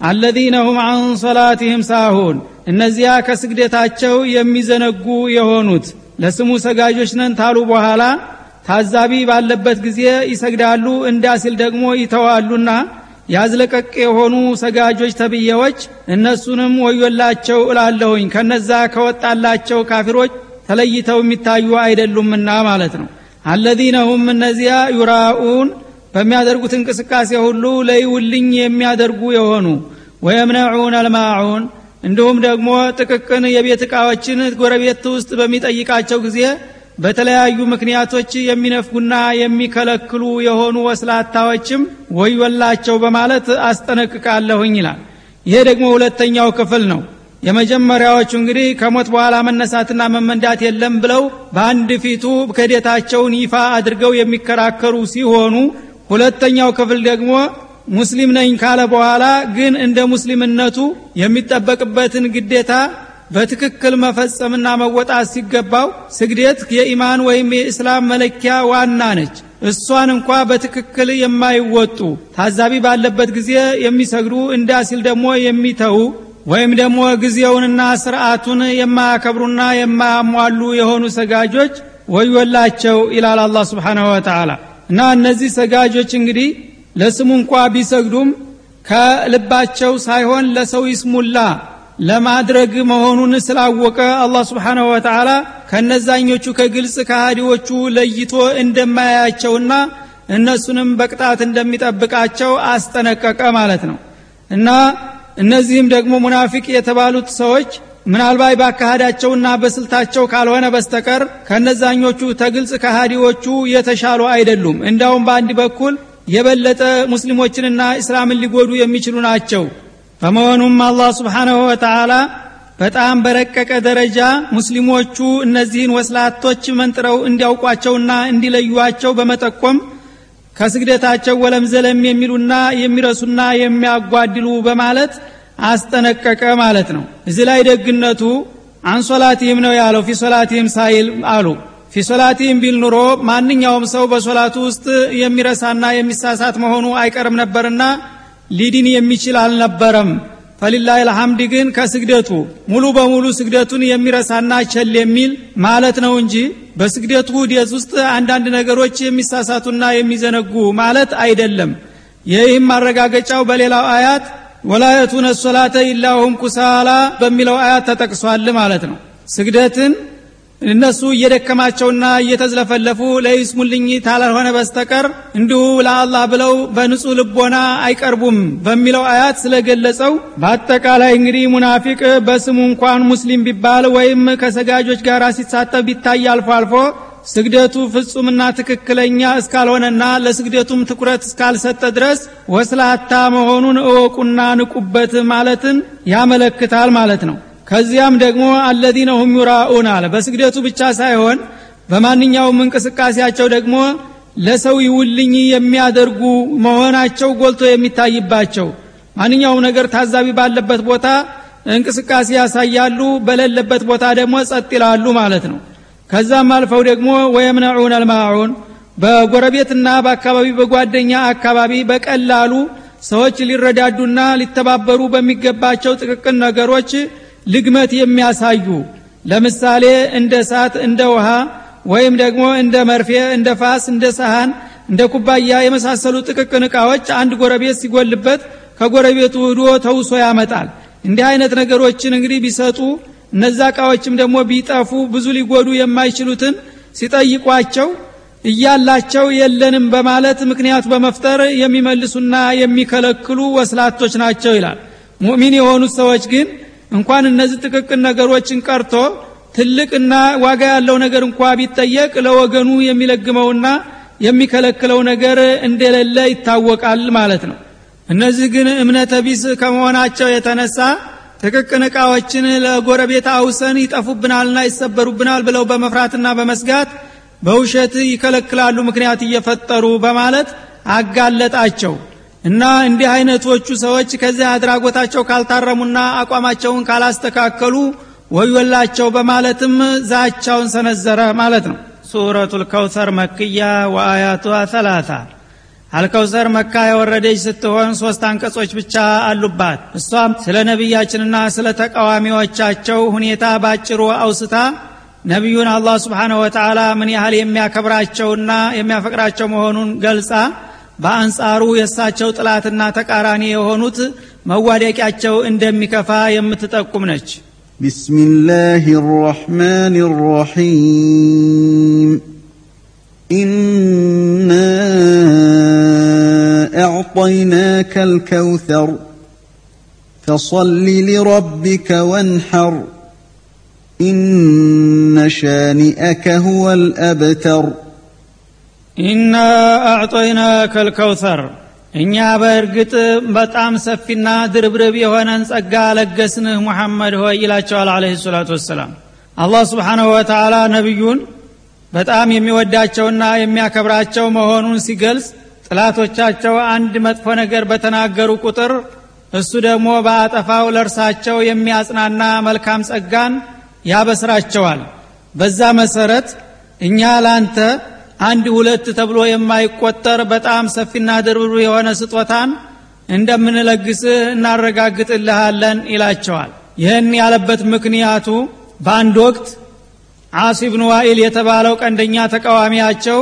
አለዚነ ሁም አን ሰላትህም ሳሁን። እነዚያ ከስግደታቸው የሚዘነጉ የሆኑት ለስሙ ሰጋጆች ነን ታሉ በኋላ ታዛቢ ባለበት ጊዜ ይሰግዳሉ እንዳሲል ደግሞ ይተዋሉና ያዝለቀቅ የሆኑ ሰጋጆች ተብዬዎች እነሱንም ወዮላቸው እላለሁኝ። ከነዛ ከወጣላቸው ካፊሮች ተለይተው የሚታዩ አይደሉምና ማለት ነው። አለዚነ ሁም እነዚያ ዩራኡን በሚያደርጉት እንቅስቃሴ ሁሉ ለይውልኝ የሚያደርጉ የሆኑ ወየምነዑን አልማዑን እንዲሁም ደግሞ ጥቅቅን የቤት ዕቃዎችን ጎረቤት ውስጥ በሚጠይቃቸው ጊዜ በተለያዩ ምክንያቶች የሚነፍጉና የሚከለክሉ የሆኑ ወስላታዎችም ወዮላቸው በማለት አስጠነቅቃለሁኝ ይላል። ይሄ ደግሞ ሁለተኛው ክፍል ነው። የመጀመሪያዎቹ እንግዲህ ከሞት በኋላ መነሳትና መመንዳት የለም ብለው በአንድ ፊቱ ክህደታቸውን ይፋ አድርገው የሚከራከሩ ሲሆኑ ሁለተኛው ክፍል ደግሞ ሙስሊም ነኝ ካለ በኋላ ግን እንደ ሙስሊምነቱ የሚጠበቅበትን ግዴታ በትክክል መፈጸምና መወጣት ሲገባው ስግደት የኢማን ወይም የእስላም መለኪያ ዋና ነች። እሷን እንኳ በትክክል የማይወጡ ታዛቢ ባለበት ጊዜ የሚሰግዱ እንዳሲል ደግሞ የሚተዉ ወይም ደግሞ ጊዜውንና ስርዓቱን የማያከብሩና የማያሟሉ የሆኑ ሰጋጆች ወዮላቸው ይላል አላ ስብሓናሁ ወተላ እና እነዚህ ሰጋጆች እንግዲህ ለስሙ እንኳ ቢሰግዱም ከልባቸው ሳይሆን ለሰው ይስሙላ ለማድረግ መሆኑን ስላወቀ አላህ ስብሓናሁ ወተላ ከነዛኞቹ ከግልጽ ከሃዲዎቹ ለይቶ እንደማያያቸውና እነሱንም በቅጣት እንደሚጠብቃቸው አስጠነቀቀ ማለት ነው። እና እነዚህም ደግሞ ሙናፊቅ የተባሉት ሰዎች ምናልባት ባካሃዳቸውና በስልታቸው ካልሆነ በስተቀር ከነዛኞቹ ተግልጽ ከሃዲዎቹ የተሻሉ አይደሉም። እንዳውም በአንድ በኩል የበለጠ ሙስሊሞችንና እስላምን ሊጎዱ የሚችሉ ናቸው። በመሆኑም አላህ ስብሓንሁ ወተላ በጣም በረቀቀ ደረጃ ሙስሊሞቹ እነዚህን ወስላቶች መንጥረው እንዲያውቋቸውና እንዲለዩቸው በመጠቆም ከስግደታቸው ወለም ዘለም የሚሉና የሚረሱና የሚያጓድሉ በማለት አስጠነቀቀ ማለት ነው። እዚህ ላይ ደግነቱ አንሶላቲህም ነው ያለው። ፊ ሶላቲህም ሳይል አሉ። ፊ ሶላቲህም ቢል ኑሮ ማንኛውም ሰው በሶላቱ ውስጥ የሚረሳና የሚሳሳት መሆኑ አይቀርም ነበርና ሊድን የሚችል አልነበረም። ፈሊላህ ልሐምድ ግን ከስግደቱ ሙሉ በሙሉ ስግደቱን የሚረሳና ቸል የሚል ማለት ነው እንጂ በስግደቱ ሂደት ውስጥ አንዳንድ ነገሮች የሚሳሳቱና የሚዘነጉ ማለት አይደለም። ይህም ማረጋገጫው በሌላው አያት ወላ የቱነ ሶላተ ኢላሁም ኩሳላ በሚለው አያት ተጠቅሷል ማለት ነው። ስግደትን እነሱ እየደከማቸውና እየተዝለፈለፉ ለይስሙልኝ ታላልሆነ በስተቀር እንዲሁ ለአላህ ብለው በንጹህ ልቦና አይቀርቡም በሚለው አያት ስለገለጸው በአጠቃላይ እንግዲህ ሙናፊቅ በስሙ እንኳን ሙስሊም ቢባል ወይም ከሰጋጆች ጋር ሲሳተፍ ቢታይ አልፎ አልፎ ስግደቱ ፍጹምና ትክክለኛ እስካልሆነና ለስግደቱም ትኩረት እስካልሰጠ ድረስ ወስላታ መሆኑን እወቁና ንቁበት ማለትን ያመለክታል ማለት ነው። ከዚያም ደግሞ አለዚነ ሁም ዩራኡን አለ በስግደቱ ብቻ ሳይሆን በማንኛውም እንቅስቃሴያቸው ደግሞ ለሰው ይውልኝ የሚያደርጉ መሆናቸው ጎልቶ የሚታይባቸው ማንኛውም ነገር ታዛቢ ባለበት ቦታ እንቅስቃሴ ያሳያሉ በሌለበት ቦታ ደግሞ ጸጥ ይላሉ ማለት ነው ከዛም አልፈው ደግሞ ወየምነዑን አልማዑን በጎረቤትና በአካባቢ በጓደኛ አካባቢ በቀላሉ ሰዎች ሊረዳዱና ሊተባበሩ በሚገባቸው ጥቅቅን ነገሮች ልግመት የሚያሳዩ ለምሳሌ እንደ እሳት እንደ ውሃ ወይም ደግሞ እንደ መርፌ እንደ ፋስ እንደ ሰሃን እንደ ኩባያ የመሳሰሉ ጥቅቅን እቃዎች አንድ ጎረቤት ሲጎልበት ከጎረቤቱ ህዶ ተውሶ ያመጣል። እንዲህ አይነት ነገሮችን እንግዲህ ቢሰጡ እነዛ እቃዎችም ደግሞ ቢጠፉ ብዙ ሊጎዱ የማይችሉትን ሲጠይቋቸው እያላቸው የለንም በማለት ምክንያት በመፍጠር የሚመልሱና የሚከለክሉ ወስላቶች ናቸው ይላል። ሙእሚን የሆኑት ሰዎች ግን እንኳን እነዚህ ጥቅቅን ነገሮችን ቀርቶ ትልቅና ዋጋ ያለው ነገር እንኳ ቢጠየቅ ለወገኑ የሚለግመውና የሚከለክለው ነገር እንደሌለ ይታወቃል ማለት ነው። እነዚህ ግን እምነተ ቢስ ከመሆናቸው የተነሳ ጥቅቅን እቃዎችን ለጎረቤት አውሰን ይጠፉብናልና ይሰበሩብናል ብለው በመፍራትና በመስጋት በውሸት ይከለክላሉ ምክንያት እየፈጠሩ በማለት አጋለጣቸው። እና እንዲህ አይነቶቹ ሰዎች ከዚህ አድራጎታቸው ካልታረሙና አቋማቸውን ካላስተካከሉ ወዮላቸው በማለትም ዛቻውን ሰነዘረ ማለት ነው። ሱረቱ ልከውሰር መክያ ወአያቱዋ ሰላሳ አልከውሰር መካ የወረደች ስትሆን ሶስት አንቀጾች ብቻ አሉባት። እሷም ስለ ነቢያችንና ስለ ተቃዋሚዎቻቸው ሁኔታ ባጭሩ አውስታ ነቢዩን አላህ ስብሓነ ወተዓላ ምን ያህል የሚያከብራቸውና የሚያፈቅራቸው መሆኑን ገልጻ በአንጻሩ የእሳቸው ጥላትና ተቃራኒ የሆኑት መዋደቂያቸው እንደሚከፋ የምትጠቁም ነች። ቢስሚላህ ራሕማን ራሒም ኢና أعطيناك الكوثر فصل لربك وانحر إن شانئك هو الأبتر ኢና አዕጦይናከ ልከውተር እኛ በእርግጥ በጣም ሰፊና ድርብርብ የሆነን ጸጋ ለገስንህ ሙሐመድ ሆይ ይላቸዋል አለህ ሰላቱ ወሰላም አላህ ስብሓናሁ ወተዓላ ነቢዩን በጣም የሚወዳቸውና የሚያከብራቸው መሆኑን ሲገልጽ ጥላቶቻቸው አንድ መጥፎ ነገር በተናገሩ ቁጥር እሱ ደግሞ በአጠፋው ለእርሳቸው የሚያጽናና መልካም ጸጋን ያበስራቸዋል። በዛ መሰረት እኛ ላንተ አንድ ሁለት ተብሎ የማይቆጠር በጣም ሰፊና ድርብሩ የሆነ ስጦታን እንደምንለግስህ እናረጋግጥልሃለን ይላቸዋል። ይህን ያለበት ምክንያቱ በአንድ ወቅት አሲ ብኑ ዋኢል የተባለው ቀንደኛ ተቃዋሚያቸው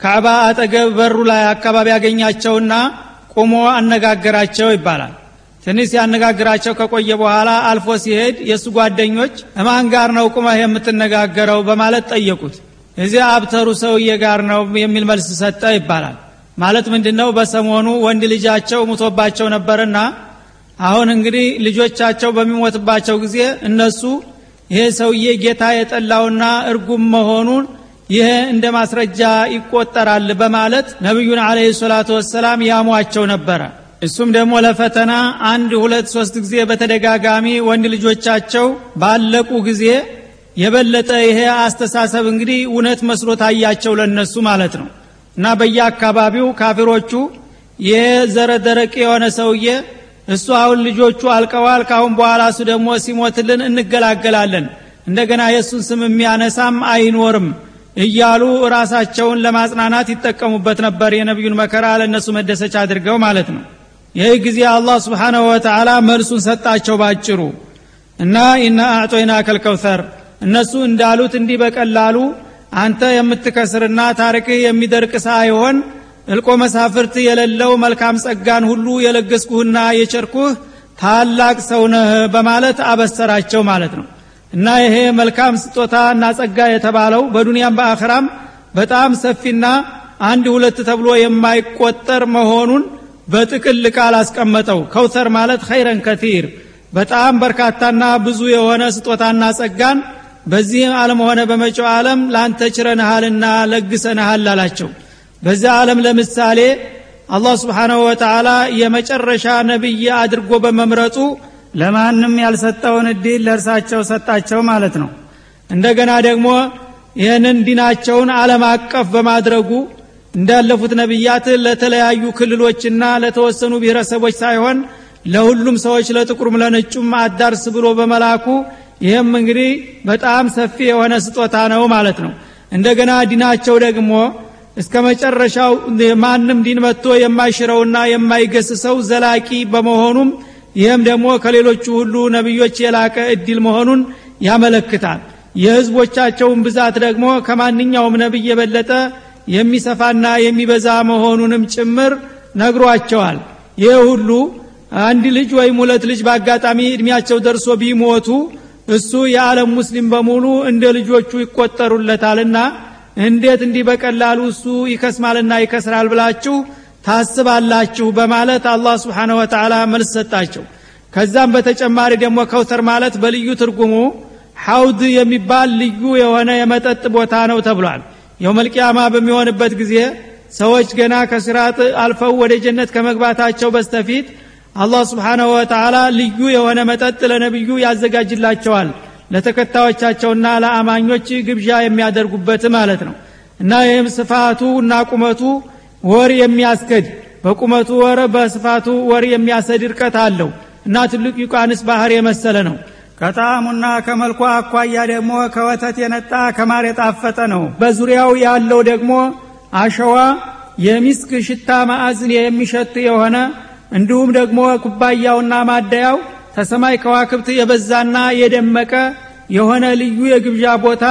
ካዕባ አጠገብ በሩ ላይ አካባቢ ያገኛቸውና ቁሞ አነጋገራቸው ይባላል። ትንሽ ሲያነጋግራቸው ከቆየ በኋላ አልፎ ሲሄድ የእሱ ጓደኞች እማን ጋር ነው ቁመህ የምትነጋገረው? በማለት ጠየቁት። እዚያ አብተሩ ሰውዬ ጋር ነው የሚል መልስ ሰጠ ይባላል። ማለት ምንድነው? በሰሞኑ ወንድ ልጃቸው ሙቶባቸው ነበርና አሁን እንግዲህ ልጆቻቸው በሚሞትባቸው ጊዜ እነሱ ይሄ ሰውዬ ጌታ የጠላውና እርጉም መሆኑን ይህ እንደ ማስረጃ ይቆጠራል በማለት ነቢዩን አለህ ሰላቱ ወሰላም ያሟቸው ነበረ። እሱም ደግሞ ለፈተና አንድ ሁለት ሶስት ጊዜ በተደጋጋሚ ወንድ ልጆቻቸው ባለቁ ጊዜ የበለጠ ይሄ አስተሳሰብ እንግዲህ እውነት መስሎ ታያቸው ለነሱ ማለት ነው። እና በየአካባቢው ካፊሮቹ ይሄ ዘረ ደረቅ የሆነ ሰውዬ እሱ አሁን ልጆቹ አልቀዋል ካሁን በኋላ እሱ ደግሞ ሲሞትልን እንገላገላለን እንደገና የእሱን ስም የሚያነሳም አይኖርም እያሉ ራሳቸውን ለማጽናናት ይጠቀሙበት ነበር የነቢዩን መከራ ለእነሱ መደሰቻ አድርገው ማለት ነው። ይህ ጊዜ አላህ ስብሓናሁ ወተዓላ መልሱን ሰጣቸው ባጭሩ። እና ኢና አዕጦይና ከልከውተር እነሱ እንዳሉት እንዲህ በቀላሉ አንተ የምትከስርና ታሪክህ የሚደርቅ ሳይሆን እልቆ መሳፍርት የሌለው መልካም ጸጋን ሁሉ የለገስኩህና የቸርኩህ ታላቅ ሰው ነህ በማለት አበሰራቸው ማለት ነው እና ይሄ መልካም ስጦታ እና ጸጋ የተባለው በዱንያም በአኽራም በጣም ሰፊና አንድ ሁለት ተብሎ የማይቆጠር መሆኑን በጥቅል ቃል አስቀመጠው። ከውተር ማለት ኸይረን ከቲር። በጣም በርካታና ብዙ የሆነ ስጦታና ጸጋን በዚህ ዓለም ሆነ በመጪው ዓለም ላንተ ችረንሃልና ለግሰንሃል አላቸው። በዚህ ዓለም ለምሳሌ አላህ ስብሓናሁ ወተዓላ የመጨረሻ ነቢይ አድርጎ በመምረጡ ለማንም ያልሰጠውን እድል ለእርሳቸው ሰጣቸው ማለት ነው። እንደገና ደግሞ ይህንን ዲናቸውን ዓለም አቀፍ በማድረጉ እንዳለፉት ነቢያት ለተለያዩ ክልሎችና ለተወሰኑ ብሔረሰቦች ሳይሆን ለሁሉም ሰዎች ለጥቁሩም ለነጩም አዳርስ ብሎ በመላኩ ይህም እንግዲህ በጣም ሰፊ የሆነ ስጦታ ነው ማለት ነው። እንደገና ዲናቸው ደግሞ እስከ መጨረሻው ማንም ዲን መጥቶ የማይሽረውና የማይገስሰው ዘላቂ በመሆኑም ይህም ደግሞ ከሌሎቹ ሁሉ ነቢዮች የላቀ እድል መሆኑን ያመለክታል። የህዝቦቻቸውን ብዛት ደግሞ ከማንኛውም ነቢይ የበለጠ የሚሰፋና የሚበዛ መሆኑንም ጭምር ነግሯቸዋል። ይህ ሁሉ አንድ ልጅ ወይም ሁለት ልጅ በአጋጣሚ እድሜያቸው ደርሶ ቢሞቱ እሱ የዓለም ሙስሊም በሙሉ እንደ ልጆቹ ይቆጠሩለታልና እንዴት እንዲህ በቀላሉ እሱ ይከስማልና ይከስራል ብላችሁ ታስባላችሁ በማለት አላህ ስብሓነ ወተዓላ መልስ ሰጣቸው። ከዛም በተጨማሪ ደግሞ ከውተር ማለት በልዩ ትርጉሙ ሐውድ የሚባል ልዩ የሆነ የመጠጥ ቦታ ነው ተብሏል። የውመልቅያማ በሚሆንበት ጊዜ ሰዎች ገና ከስራጥ አልፈው ወደ ጀነት ከመግባታቸው በስተፊት አላህ ስብሓናሁ ወተዓላ ልዩ የሆነ መጠጥ ለነቢዩ ያዘጋጅላቸዋል። ለተከታዮቻቸውና ለአማኞች ግብዣ የሚያደርጉበት ማለት ነው። እና ይህም ስፋቱ እና ቁመቱ ወር የሚያስኬድ በቁመቱ ወር በስፋቱ ወር የሚያስኬድ እርቀት አለው እና ትልቅ ውቅያኖስ ባህር የመሰለ ነው። ከጣዕሙና ከመልኩ አኳያ ደግሞ ከወተት የነጣ ከማር የጣፈጠ ነው። በዙሪያው ያለው ደግሞ አሸዋ የሚስክ ሽታ መዓዛን የሚሸት የሆነ እንዲሁም ደግሞ ኩባያውና ማደያው ከሰማይ ከዋክብት የበዛና የደመቀ የሆነ ልዩ የግብዣ ቦታ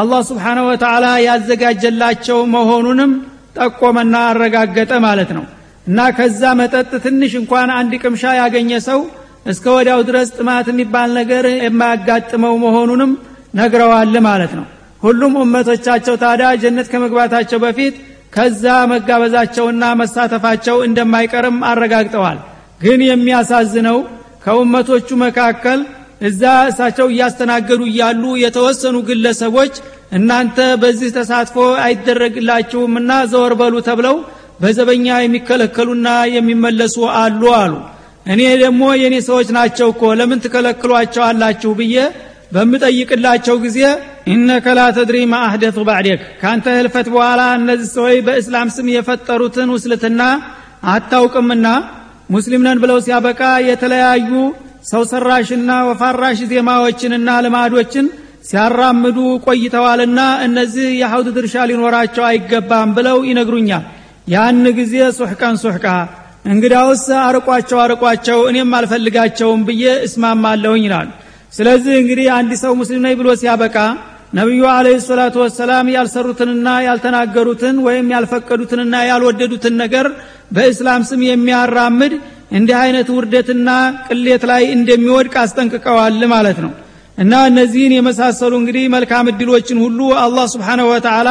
አላህ ስብሓነሁ ወተዓላ ያዘጋጀላቸው መሆኑንም ጠቆመና አረጋገጠ ማለት ነው። እና ከዛ መጠጥ ትንሽ እንኳን አንድ ቅምሻ ያገኘ ሰው እስከ ወዲያው ድረስ ጥማት የሚባል ነገር የማያጋጥመው መሆኑንም ነግረዋል ማለት ነው። ሁሉም እመቶቻቸው ታዲያ ጀነት ከመግባታቸው በፊት ከዛ መጋበዛቸውና መሳተፋቸው እንደማይቀርም አረጋግጠዋል። ግን የሚያሳዝነው ከኡመቶቹ መካከል እዛ እሳቸው እያስተናገዱ እያሉ የተወሰኑ ግለሰቦች እናንተ በዚህ ተሳትፎ አይደረግላችሁምና ዘወር በሉ ተብለው በዘበኛ የሚከለከሉና የሚመለሱ አሉ አሉ። እኔ ደግሞ የእኔ ሰዎች ናቸው እኮ ለምን ትከለክሏቸው አላችሁ ብዬ በምጠይቅላቸው ጊዜ ኢነከ ላ ተድሪ ማ አህደቱ ባዕዴክ ካንተ ህልፈት በኋላ እነዚህ ሰዎች በእስላም ስም የፈጠሩትን ውስልትና አታውቅምና ሙስሊም ነን ብለው ሲያበቃ የተለያዩ ሰው ሰራሽና ወፋራሽ ዜማዎችንና ልማዶችን ሲያራምዱ ቆይተዋልና እነዚህ የሐውድ ድርሻ ሊኖራቸው አይገባም ብለው ይነግሩኛል። ያን ጊዜ ሱሕቀን ሱሕቃ እንግዳውስ አርቋቸው አርቋቸው እኔም አልፈልጋቸውም ብዬ እስማማለሁኝ ይላሉ ስለዚህ እንግዲህ አንድ ሰው ሙስሊም ነኝ ብሎ ሲያበቃ ነቢዩ አለህ ሰላቱ ወሰላም ያልሰሩትንና ያልተናገሩትን ወይም ያልፈቀዱትንና ያልወደዱትን ነገር በእስላም ስም የሚያራምድ እንዲህ አይነት ውርደትና ቅሌት ላይ እንደሚወድቅ አስጠንቅቀዋል ማለት ነው እና እነዚህን የመሳሰሉ እንግዲህ መልካም እድሎችን ሁሉ አላህ ስብሓንሁ ወተዓላ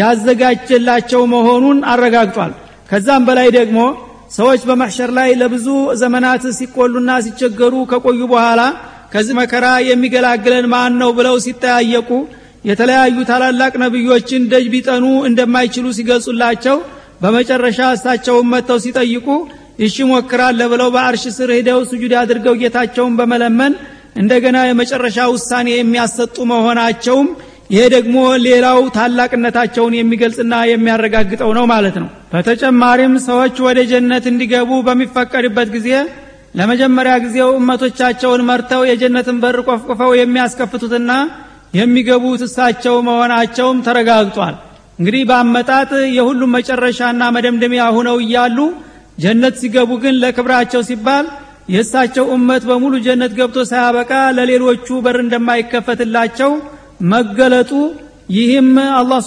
ያዘጋጀላቸው መሆኑን አረጋግጧል። ከዛም በላይ ደግሞ ሰዎች በማሕሸር ላይ ለብዙ ዘመናት ሲቆሉና ሲቸገሩ ከቆዩ በኋላ ከዚህ መከራ የሚገላግለን ማን ነው ብለው ሲጠያየቁ የተለያዩ ታላላቅ ነቢዮችን ደጅ ቢጠኑ እንደማይችሉ ሲገልጹላቸው በመጨረሻ እሳቸውን መጥተው ሲጠይቁ እሺ ሞክራለ ብለው በአርሽ ስር ሄደው ስጁድ አድርገው ጌታቸውን በመለመን እንደገና የመጨረሻ ውሳኔ የሚያሰጡ መሆናቸውም ይሄ ደግሞ ሌላው ታላቅነታቸውን የሚገልጽና የሚያረጋግጠው ነው ማለት ነው። በተጨማሪም ሰዎች ወደ ጀነት እንዲገቡ በሚፈቀድበት ጊዜ ለመጀመሪያ ጊዜው እመቶቻቸውን መርተው የጀነትን በር ቆፍቁፈው የሚያስከፍቱትና የሚገቡት እሳቸው መሆናቸውም ተረጋግጧል። እንግዲህ በአመጣጥ የሁሉም መጨረሻና መደምደሚያ ሁነው እያሉ ጀነት ሲገቡ ግን ለክብራቸው ሲባል የእሳቸው እመት በሙሉ ጀነት ገብቶ ሳያበቃ ለሌሎቹ በር እንደማይከፈትላቸው መገለጡ ይህም አላህ